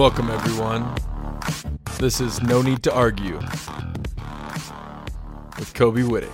Welcome, everyone. This is No Need to Argue with Kobe Wittick.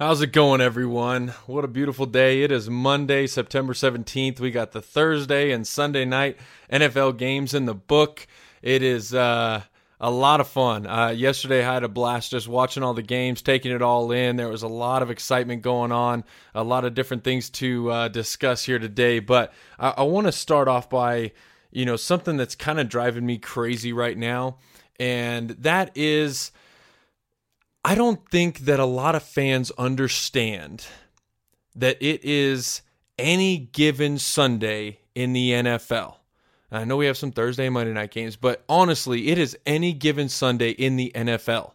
How's it going, everyone? What a beautiful day. It is Monday, September 17th. We got the Thursday and Sunday night NFL games in the book. It is uh, a lot of fun. Uh, yesterday, I had a blast just watching all the games, taking it all in. There was a lot of excitement going on, a lot of different things to uh, discuss here today. But I, I want to start off by, you know, something that's kind of driving me crazy right now, and that is I don't think that a lot of fans understand that it is any given Sunday in the NFL. I know we have some Thursday and Monday night games, but honestly, it is any given Sunday in the NFL.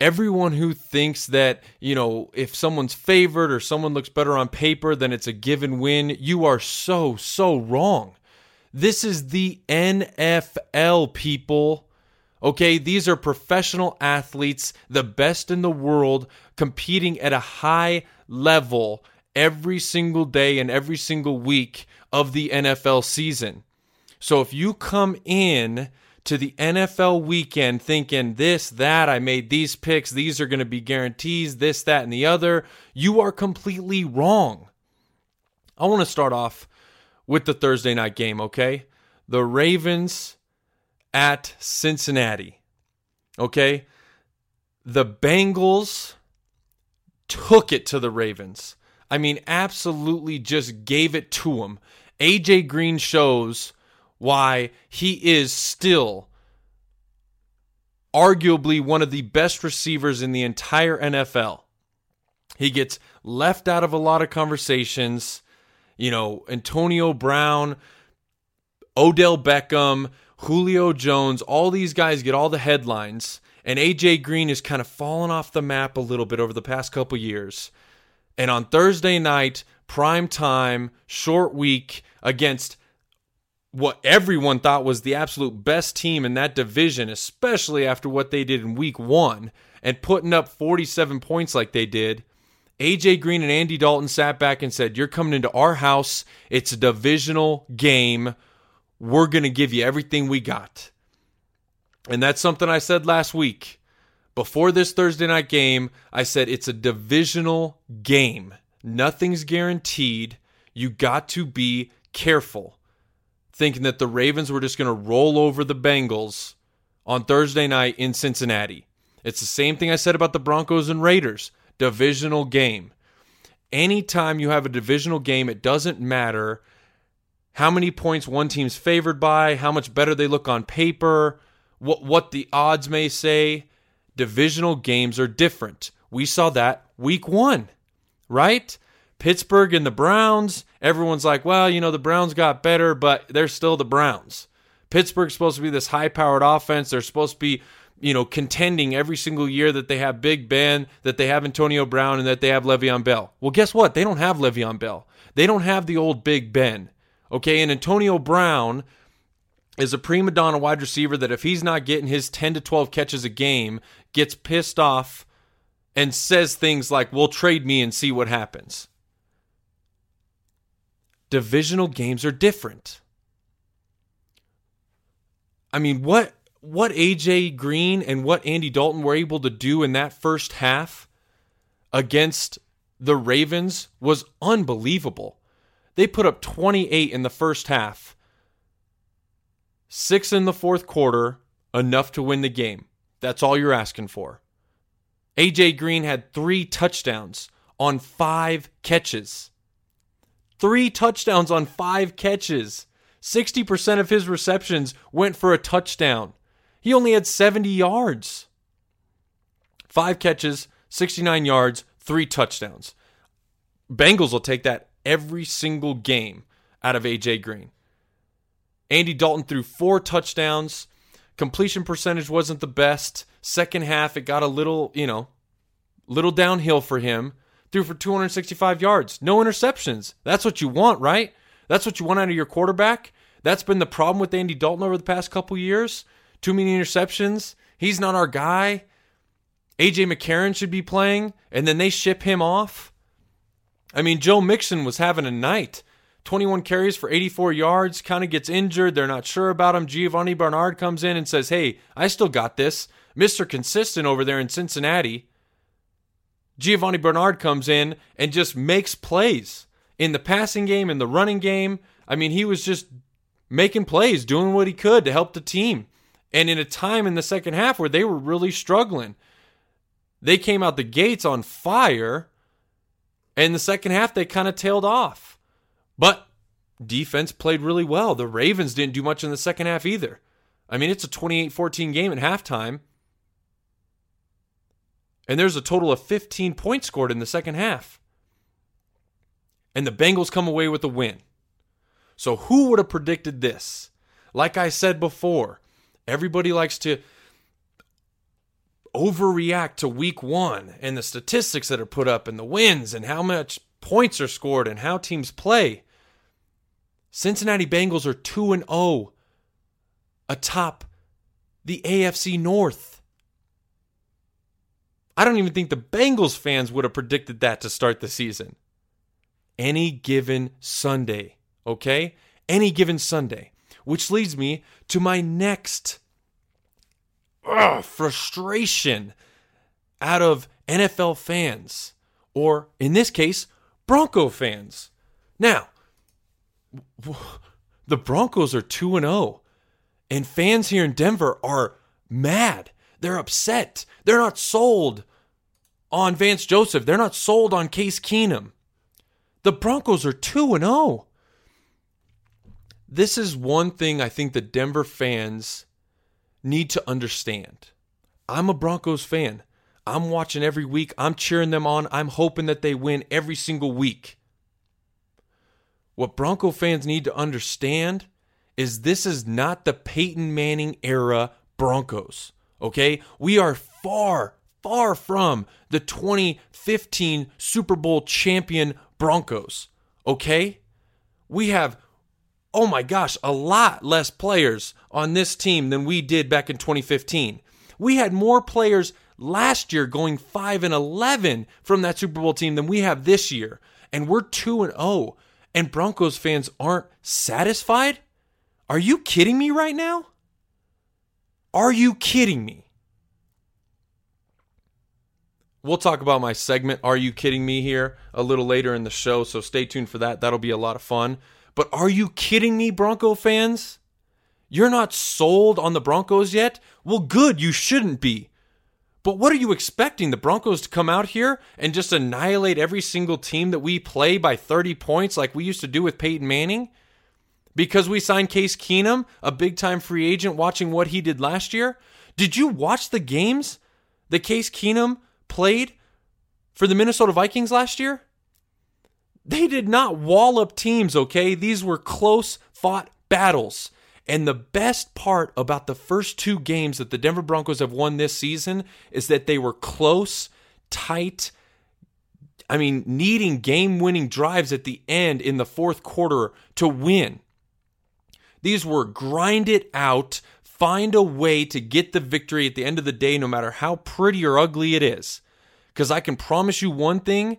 Everyone who thinks that, you know, if someone's favored or someone looks better on paper, then it's a given win, you are so, so wrong. This is the NFL, people. Okay, these are professional athletes, the best in the world, competing at a high level every single day and every single week of the NFL season. So if you come in to the NFL weekend thinking this, that, I made these picks, these are going to be guarantees, this, that, and the other, you are completely wrong. I want to start off with the Thursday night game, okay? The Ravens at Cincinnati. Okay? The Bengals took it to the Ravens. I mean, absolutely just gave it to them. AJ Green shows why he is still arguably one of the best receivers in the entire NFL. He gets left out of a lot of conversations. You know, Antonio Brown, Odell Beckham, Julio Jones, all these guys get all the headlines, and AJ Green is kind of fallen off the map a little bit over the past couple years. And on Thursday night, prime time, short week against what everyone thought was the absolute best team in that division, especially after what they did in week one and putting up 47 points like they did. AJ Green and Andy Dalton sat back and said, You're coming into our house. It's a divisional game we're going to give you everything we got. And that's something I said last week. Before this Thursday night game, I said it's a divisional game. Nothing's guaranteed. You got to be careful. Thinking that the Ravens were just going to roll over the Bengals on Thursday night in Cincinnati. It's the same thing I said about the Broncos and Raiders. Divisional game. Anytime you have a divisional game, it doesn't matter how many points one team's favored by, how much better they look on paper, what what the odds may say. Divisional games are different. We saw that week 1, right? Pittsburgh and the Browns, everyone's like, well, you know, the Browns got better, but they're still the Browns. Pittsburgh's supposed to be this high powered offense. They're supposed to be, you know, contending every single year that they have Big Ben, that they have Antonio Brown, and that they have Le'Veon Bell. Well, guess what? They don't have Le'Veon Bell. They don't have the old Big Ben. Okay, and Antonio Brown is a prima donna wide receiver that if he's not getting his 10 to 12 catches a game, gets pissed off and says things like, "We'll trade me and see what happens." Divisional games are different. I mean, what what AJ Green and what Andy Dalton were able to do in that first half against the Ravens was unbelievable. They put up 28 in the first half, six in the fourth quarter, enough to win the game. That's all you're asking for. AJ Green had three touchdowns on five catches. Three touchdowns on five catches. 60% of his receptions went for a touchdown. He only had 70 yards. Five catches, 69 yards, three touchdowns. Bengals will take that every single game out of AJ Green. Andy Dalton threw four touchdowns. Completion percentage wasn't the best. Second half, it got a little, you know, little downhill for him. Threw for 265 yards. No interceptions. That's what you want, right? That's what you want out of your quarterback. That's been the problem with Andy Dalton over the past couple years. Too many interceptions. He's not our guy. AJ McCarron should be playing, and then they ship him off. I mean, Joe Mixon was having a night. 21 carries for 84 yards, kind of gets injured. They're not sure about him. Giovani Bernard comes in and says, Hey, I still got this. Mr. Consistent over there in Cincinnati. Giovani Bernard comes in and just makes plays in the passing game, in the running game. I mean, he was just making plays, doing what he could to help the team. And in a time in the second half where they were really struggling, they came out the gates on fire. And the second half, they kind of tailed off. But defense played really well. The Ravens didn't do much in the second half either. I mean, it's a 28 14 game at halftime. And there's a total of 15 points scored in the second half. And the Bengals come away with a win. So, who would have predicted this? Like I said before, everybody likes to overreact to week one and the statistics that are put up and the wins and how much points are scored and how teams play. Cincinnati Bengals are 2 and 0 atop the AFC North. I don't even think the Bengals fans would have predicted that to start the season. Any given Sunday, okay? Any given Sunday. Which leads me to my next ugh, frustration out of NFL fans, or in this case, Bronco fans. Now, the Broncos are 2 and 0, and fans here in Denver are mad. They're upset. They're not sold on Vance Joseph. They're not sold on Case Keenum. The Broncos are 2 and 0. This is one thing I think the Denver fans need to understand. I'm a Broncos fan. I'm watching every week. I'm cheering them on. I'm hoping that they win every single week. What Bronco fans need to understand is this is not the Peyton Manning era Broncos. Okay? We are far, far from the 2015 Super Bowl champion Broncos. Okay? We have oh my gosh, a lot less players on this team than we did back in 2015. We had more players last year going 5 and 11 from that Super Bowl team than we have this year. And we're 2 and 0 and Broncos fans aren't satisfied? Are you kidding me right now? Are you kidding me? We'll talk about my segment, Are You Kidding Me, here a little later in the show, so stay tuned for that. That'll be a lot of fun. But are you kidding me, Bronco fans? You're not sold on the Broncos yet? Well, good, you shouldn't be. But what are you expecting? The Broncos to come out here and just annihilate every single team that we play by 30 points like we used to do with Peyton Manning? Because we signed Case Keenum, a big time free agent, watching what he did last year? Did you watch the games that Case Keenum played for the Minnesota Vikings last year? They did not wall up teams, okay? These were close fought battles. And the best part about the first two games that the Denver Broncos have won this season is that they were close, tight, I mean, needing game winning drives at the end in the fourth quarter to win. These were grind it out, find a way to get the victory at the end of the day, no matter how pretty or ugly it is. Because I can promise you one thing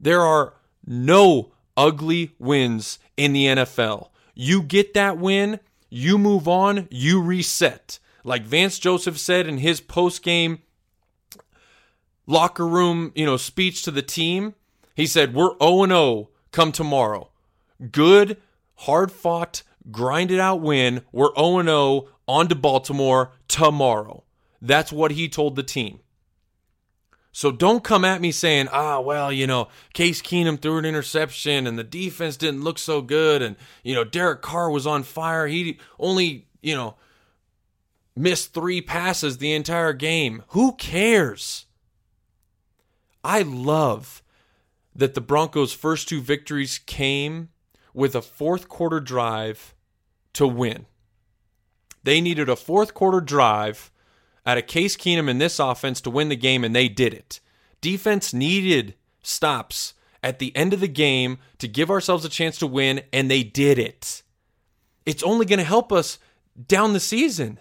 there are no ugly wins in the NFL. You get that win, you move on, you reset. Like Vance Joseph said in his post game locker room, you know, speech to the team, he said, "We're 0 0 come tomorrow. Good, hard fought, grinded out win. We're 0 0 on to Baltimore tomorrow." That's what he told the team. So don't come at me saying, ah, well, you know, Case Keenum threw an interception and the defense didn't look so good. And, you know, Derek Carr was on fire. He only, you know, missed three passes the entire game. Who cares? I love that the Broncos' first two victories came with a fourth quarter drive to win. They needed a fourth quarter drive out of Case Keenum in this offense to win the game, and they did it. Defense needed stops at the end of the game to give ourselves a chance to win, and they did it. It's only going to help us down the season.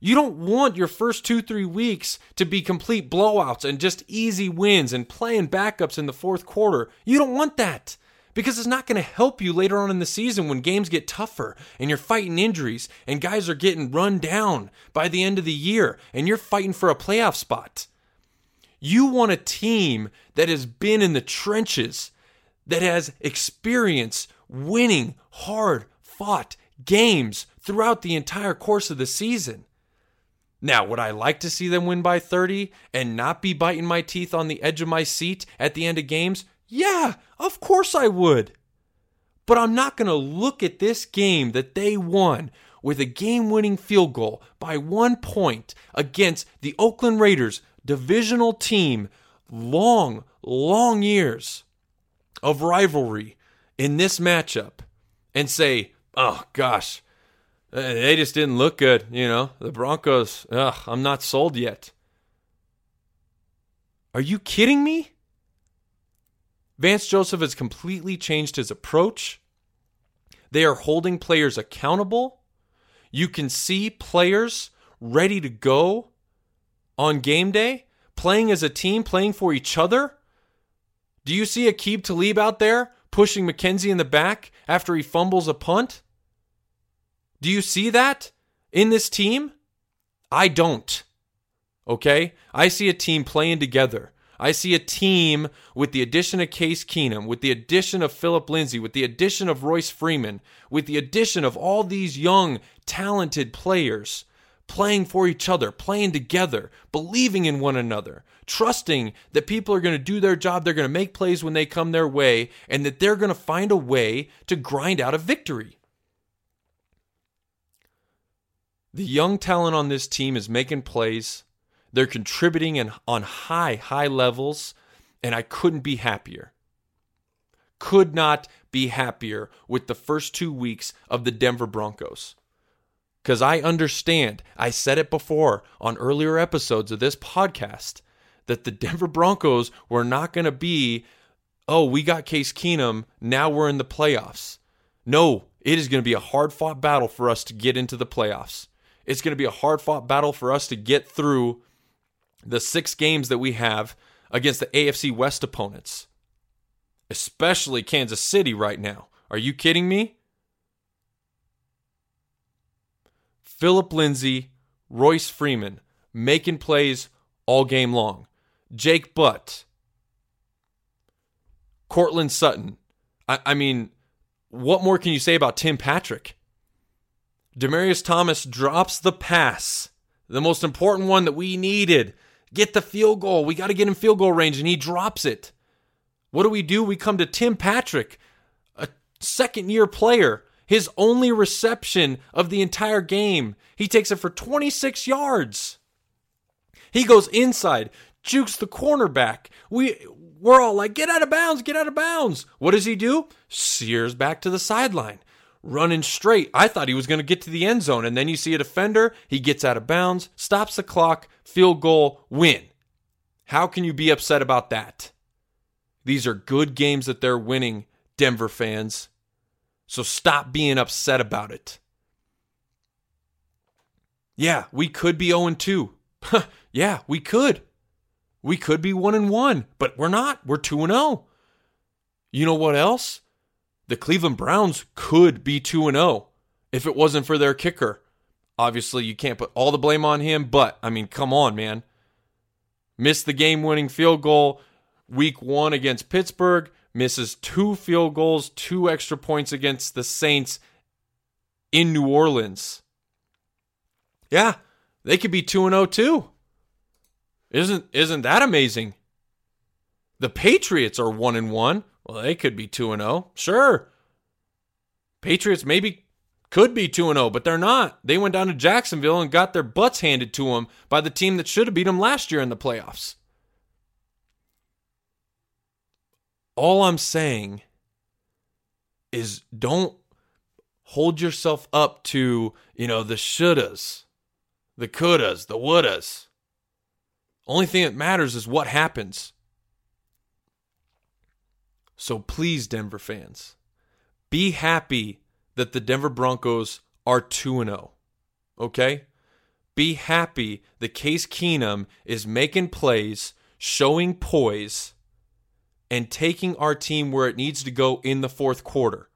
You don't want your first two, three weeks to be complete blowouts and just easy wins and playing backups in the fourth quarter. You don't want that because it's not going to help you later on in the season when games get tougher and you're fighting injuries and guys are getting run down by the end of the year and you're fighting for a playoff spot. You want a team that has been in the trenches, that has experience winning hard fought games throughout the entire course of the season. Now, would I like to see them win by 30 and not be biting my teeth on the edge of my seat at the end of games? Yeah, of course I would. But I'm not going to look at this game that they won with a game winning field goal by one point against the Oakland Raiders, divisional team, long, long years of rivalry in this matchup, and say, oh gosh, uh, they just didn't look good. You know, the Broncos, ugh, I'm not sold yet. Are you kidding me? Vance Joseph has completely changed his approach. They are holding players accountable. You can see players ready to go on game day, playing as a team, playing for each other. Do you see Aqib Talib out there pushing McKenzie in the back after he fumbles a punt? Do you see that in this team? I don't. Okay? I see a team playing together. I see a team with the addition of Case Keenum, with the addition of Philip Lindsay, with the addition of Royce Freeman, with the addition of all these young, talented players playing for each other, playing together, believing in one another, trusting that people are going to do their job, they're going to make plays when they come their way, and that they're going to find a way to grind out a victory. The young talent on this team is making plays. They're contributing in, on high, high levels, and I couldn't be happier. Could not be happier with the first two weeks of the Denver Broncos. Because I understand, I said it before on earlier episodes of this podcast, that the Denver Broncos were not going to be, oh, we got Case Keenum, now we're in the playoffs. No, it is going to be a hard fought battle for us to get into the playoffs. It's going to be a hard fought battle for us to get through the six games that we have against the AFC West opponents, especially Kansas City right now. Are you kidding me? Philip Lindsay, Royce Freeman making plays all game long. Jake Butt, Courtland Sutton. I, I mean, what more can you say about Tim Patrick? Demaryius Thomas drops the pass, the most important one that we needed. Get the field goal. We got to get in field goal range, and he drops it. What do we do? We come to Tim Patrick, a second year player, his only reception of the entire game. He takes it for 26 yards. He goes inside, jukes the cornerback. We we're all like, get out of bounds, get out of bounds. What does he do? Sears back to the sideline running straight. I thought he was going to get to the end zone. And then you see a defender, he gets out of bounds, stops the clock, field goal, win. How can you be upset about that? These are good games that they're winning, Denver fans. So stop being upset about it. Yeah, we could be 0 2. yeah, we could. We could be 1 and 1, but we're not. We're 2 and 0. You know what else? The Cleveland Browns could be 2 0 if it wasn't for their kicker. Obviously, you can't put all the blame on him, but I mean, come on, man. Missed the game winning field goal week one against Pittsburgh, misses two field goals, two extra points against the Saints in New Orleans. Yeah, they could be 2 0 too. Isn't isn't that amazing? The Patriots are 1 and 1. Well, they could be 2 and 0. Sure. Patriots maybe could be 2 and 0, but they're not. They went down to Jacksonville and got their butts handed to them by the team that should have beat them last year in the playoffs. all I'm saying is don't hold yourself up to, you know, the shouldas, the couldas, the wouldas. Only thing that matters is what happens. So please, Denver fans, be happy that the Denver Broncos are 2 0. Okay? Be happy that Case Keenum is making plays, showing poise, and taking our team where it needs to go in the fourth quarter.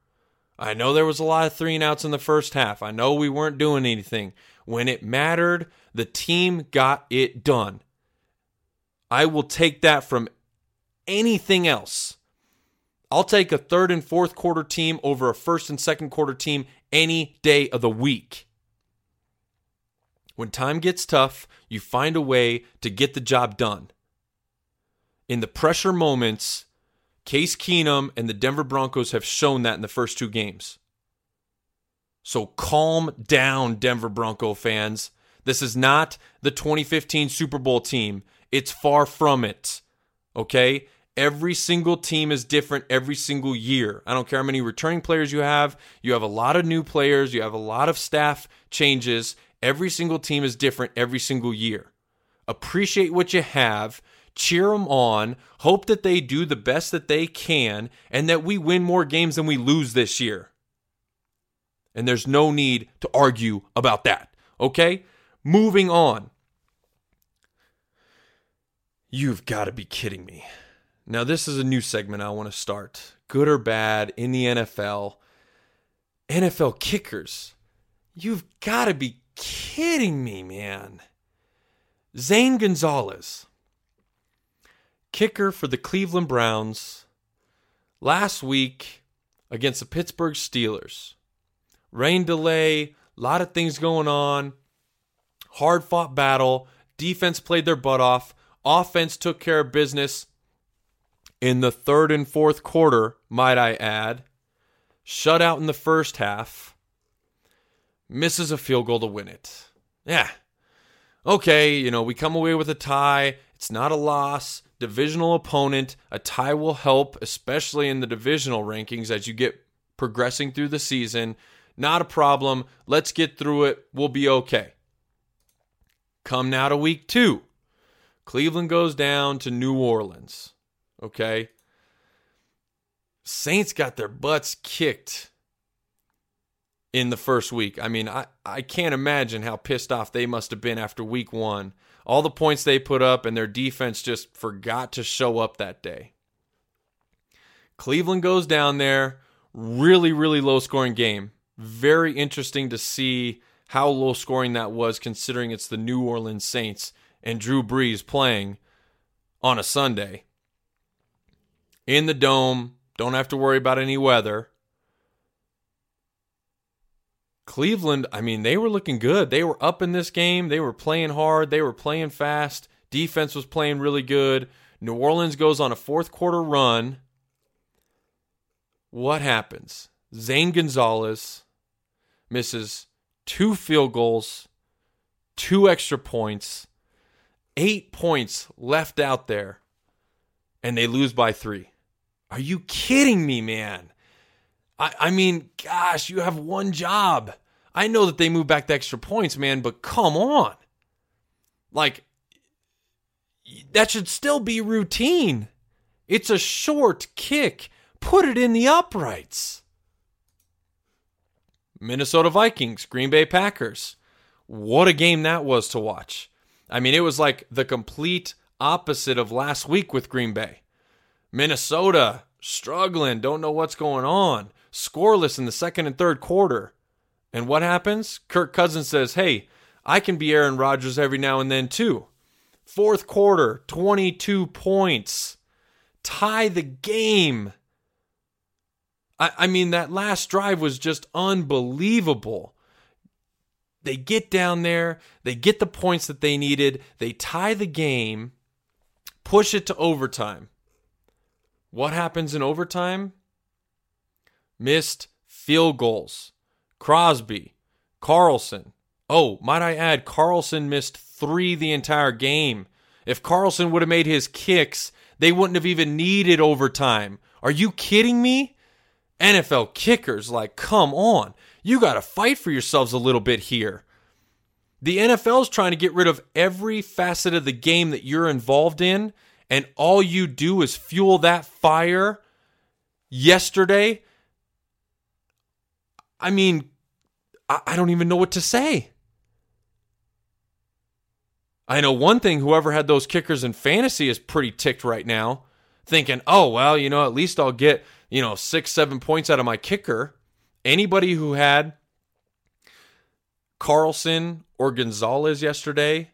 I know there was a lot of three and outs in the first half. I know we weren't doing anything. When it mattered, the team got it done. I will take that from anything else. I'll take a third and fourth quarter team over a first and second quarter team any day of the week. When time gets tough, you find a way to get the job done. In the pressure moments, Case Keenum and the Denver Broncos have shown that in the first two games. So calm down, Denver Bronco fans. This is not the 2015 Super Bowl team. It's far from it. Okay? Every single team is different every single year. I don't care how many returning players you have. You have a lot of new players. You have a lot of staff changes. Every single team is different every single year. Appreciate what you have. Cheer them on. Hope that they do the best that they can and that we win more games than we lose this year. And there's no need to argue about that. Okay? Moving on. You've got to be kidding me. Now, this is a new segment I want to start. Good or bad in the NFL. NFL kickers. You've got to be kidding me, man. Zane Gonzalez, kicker for the Cleveland Browns, last week against the Pittsburgh Steelers. Rain delay, a lot of things going on, hard fought battle. Defense played their butt off. Offense took care of business in the third and fourth quarter, might I add. Shut out in the first half. Misses a field goal to win it. Yeah. Okay, you know, we come away with a tie. It's not a loss. Divisional opponent. A tie will help, especially in the divisional rankings as you get progressing through the season. Not a problem. Let's get through it. We'll be okay. Come now to week two. Cleveland goes down to New Orleans. Okay. Saints got their butts kicked in the first week. I mean, I, I can't imagine how pissed off they must have been after week one. All the points they put up, and their defense just forgot to show up that day. Cleveland goes down there. Really, really low scoring game. Very interesting to see how low scoring that was, considering it's the New Orleans Saints and Drew Brees playing on a Sunday in the dome. Don't have to worry about any weather. Cleveland, I mean, they were looking good. They were up in this game. They were playing hard. They were playing fast. Defense was playing really good. New Orleans goes on a fourth quarter run. What happens? Zane Gonzalez misses two field goals, two extra points, eight points left out there, and they lose by three. Are you kidding me, man? I, I mean, gosh, you have one job. I know that they move back the extra points, man, but come on. Like, that should still be routine. It's a short kick. Put it in the uprights. Minnesota Vikings, Green Bay Packers. What a game that was to watch. I mean, it was like the complete opposite of last week with Green Bay. Minnesota struggling, don't know what's going on, scoreless in the second and third quarter. And what happens? Kirk Cousins says, Hey, I can be Aaron Rodgers every now and then too. Fourth quarter, 22 points. Tie the game. I, I mean, that last drive was just unbelievable. They get down there, they get the points that they needed, they tie the game, push it to overtime. What happens in overtime? Missed field goals. Crosby, Carlson. Oh, might I add, Carlson missed three the entire game. If Carlson would have made his kicks, they wouldn't have even needed overtime. Are you kidding me? NFL kickers, like, come on. You got to fight for yourselves a little bit here. The NFL is trying to get rid of every facet of the game that you're involved in, and all you do is fuel that fire. Yesterday, I mean, I don't even know what to say. I know one thing whoever had those kickers in fantasy is pretty ticked right now, thinking, oh, well, you know, at least I'll get, you know, six, seven points out of my kicker. Anybody who had Carlson or Gonzalez yesterday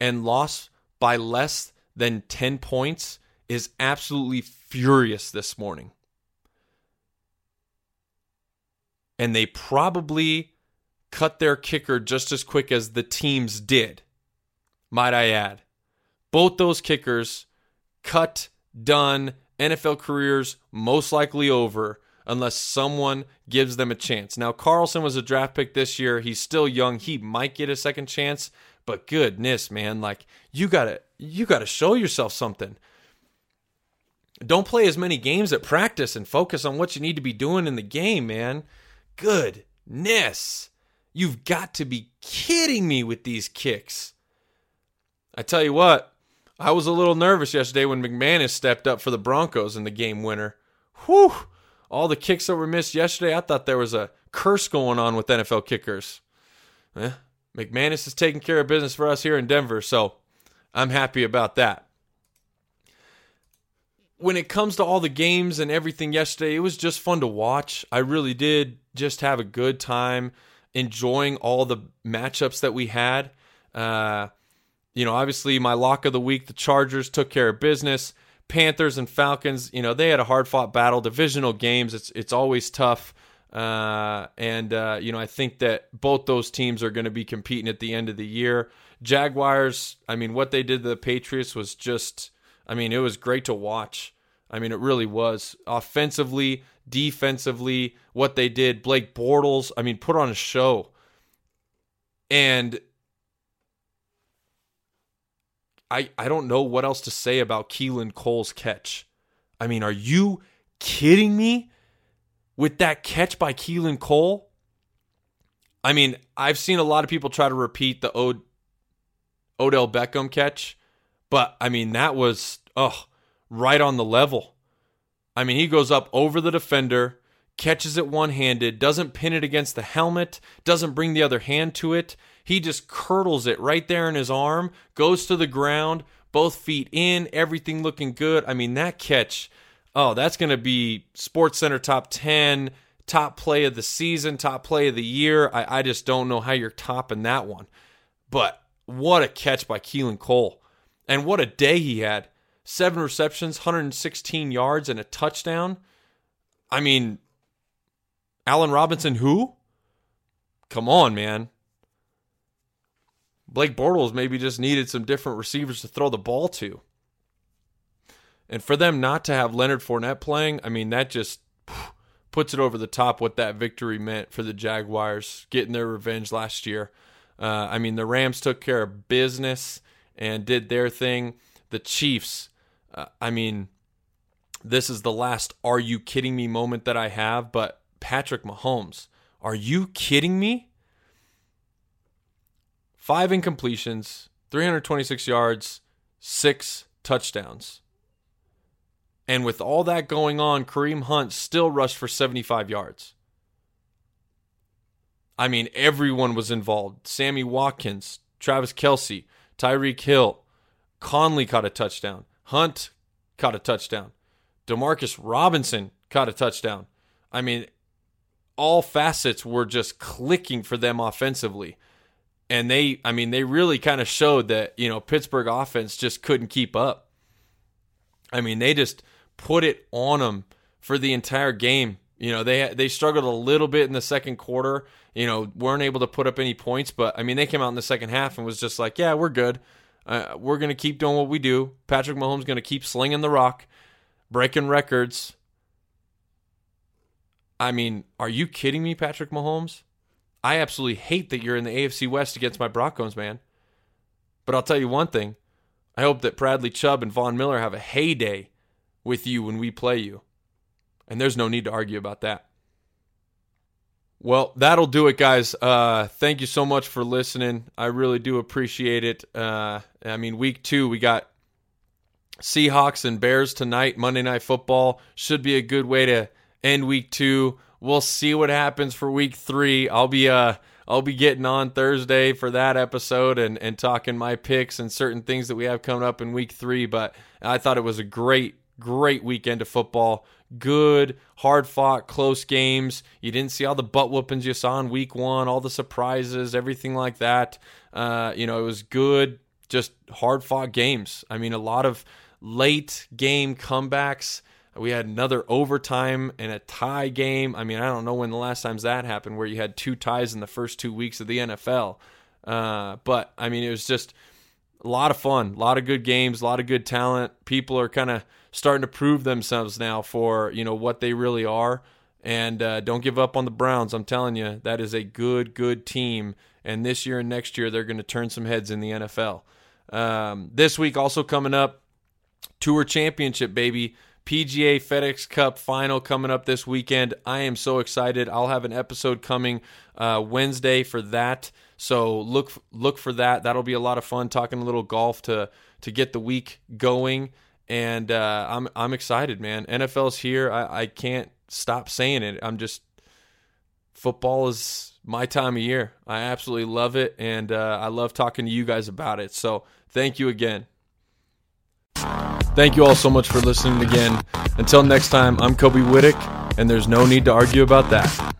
and lost by less than 10 points is absolutely furious this morning. And they probably cut their kicker just as quick as the teams did, might I add. Both those kickers cut, done, NFL careers most likely over unless someone gives them a chance. Now, Carlson was a draft pick this year. He's still young. He might get a second chance, but goodness, man, like you got to you got to show yourself something. Don't play as many games at practice and focus on what you need to be doing in the game, man. Goodness. You've got to be kidding me with these kicks. I tell you what, I was a little nervous yesterday when McManus stepped up for the Broncos in the game winner. Whew! All the kicks that were missed yesterday, I thought there was a curse going on with NFL kickers. Eh, McManus is taking care of business for us here in Denver, so I'm happy about that. When it comes to all the games and everything yesterday, it was just fun to watch. I really did just have a good time enjoying all the matchups that we had. Uh, you know, obviously, my lock of the week, the Chargers took care of business. Panthers and Falcons, you know, they had a hard fought battle. Divisional games, it's it's always tough. Uh, and uh, you know, I think that both those teams are going to be competing at the end of the year. Jaguars, I mean, what they did to the Patriots was just, I mean, it was great to watch. I mean, it really was. Offensively, defensively, what they did. Blake Bortles, I mean, put on a show. And I I don't know what else to say about Keelan Cole's catch. I mean, are you kidding me? With that catch by Keelan Cole? I mean, I've seen a lot of people try to repeat the Od- Odell Beckham catch, but I mean, that was oh, right on the level. I mean, he goes up over the defender, catches it one handed, doesn't pin it against the helmet, doesn't bring the other hand to it. He just curdles it right there in his arm, goes to the ground, both feet in, everything looking good. I mean, that catch, oh, that's going to be Sports Center top 10, top play of the season, top play of the year. I, I just don't know how you're topping that one. But what a catch by Keelan Cole. And what a day he had seven receptions, 116 yards, and a touchdown. I mean, Allen Robinson, who? Come on, man. Blake Bortles maybe just needed some different receivers to throw the ball to. And for them not to have Leonard Fournette playing, I mean, that just puts it over the top what that victory meant for the Jaguars getting their revenge last year. Uh, I mean, the Rams took care of business and did their thing. The Chiefs, uh, I mean, this is the last are you kidding me moment that I have, but Patrick Mahomes, are you kidding me? Five incompletions, 326 yards, six touchdowns. And with all that going on, Kareem Hunt still rushed for 75 yards. I mean, everyone was involved. Sammy Watkins, Travis Kelce, Tyreek Hill, Conley caught a touchdown. Hunt caught a touchdown. Demarcus Robinson caught a touchdown. I mean, all facets were just clicking for them offensively. And they, I mean, they really kind of showed that, you know, Pittsburgh offense just couldn't keep up. I mean, they just put it on them for the entire game. You know, they they struggled a little bit in the second quarter. You know, weren't able to put up any points, but I mean, they came out in the second half and was just like, "Yeah, we're good. Uh, we're to keep doing what we do. Patrick Mahomes to keep slinging the rock, breaking records. I mean, are you kidding me, Patrick Mahomes? I absolutely hate that you're in the AFC West against my Broncos, man. But I'll tell you one thing. I hope that Bradley Chubb and Von Miller have a heyday with you when we play you. And there's no need to argue about that. Well, that'll do it, guys. Uh, thank you so much for listening. I really do appreciate it. Uh, I mean, week two, we got Seahawks and Bears tonight, Monday Night Football. Should be a good way to end week two. We'll see what happens for week three. I'll be uh I'll be getting on Thursday for that episode and, and talking my picks and certain things that we have coming up in week three. But I thought it was a great, great weekend of football. Good, hard fought, close games. You didn't see all the butt whoopings you saw in week one, all the surprises, everything like that. Uh, you know, it was good, just hard fought games. I mean, a lot of late game comebacks. We had another overtime and a tie game. I mean, I don't know when the last times that happened where you had two ties in the first two weeks of the NFL. Uh, but I mean, it was just a lot of fun, a lot of good games, a lot of good talent. People are kind of starting to prove themselves now for you know what they really are. And uh, don't give up on the Browns. I'm telling you, that is a good, good team. And this year and next year, they're going to turn some heads in the NFL. Um, this week, also coming up, Tour Championship, baby. PGA FedEx Cup final coming up this weekend. I am so excited. I'll have an episode coming uh, Wednesday for that. So look look for that. That'll be a lot of fun talking a little golf to to get the week going. And uh, I'm I'm excited, man. NFL's here. I, I can't stop saying it. I'm just football is my time of year. I absolutely love it, and uh, I love talking to you guys about it. So thank you again. Thank you all so much for listening again. Until next time, I'm Kobe Whittick, and there's no need to argue about that.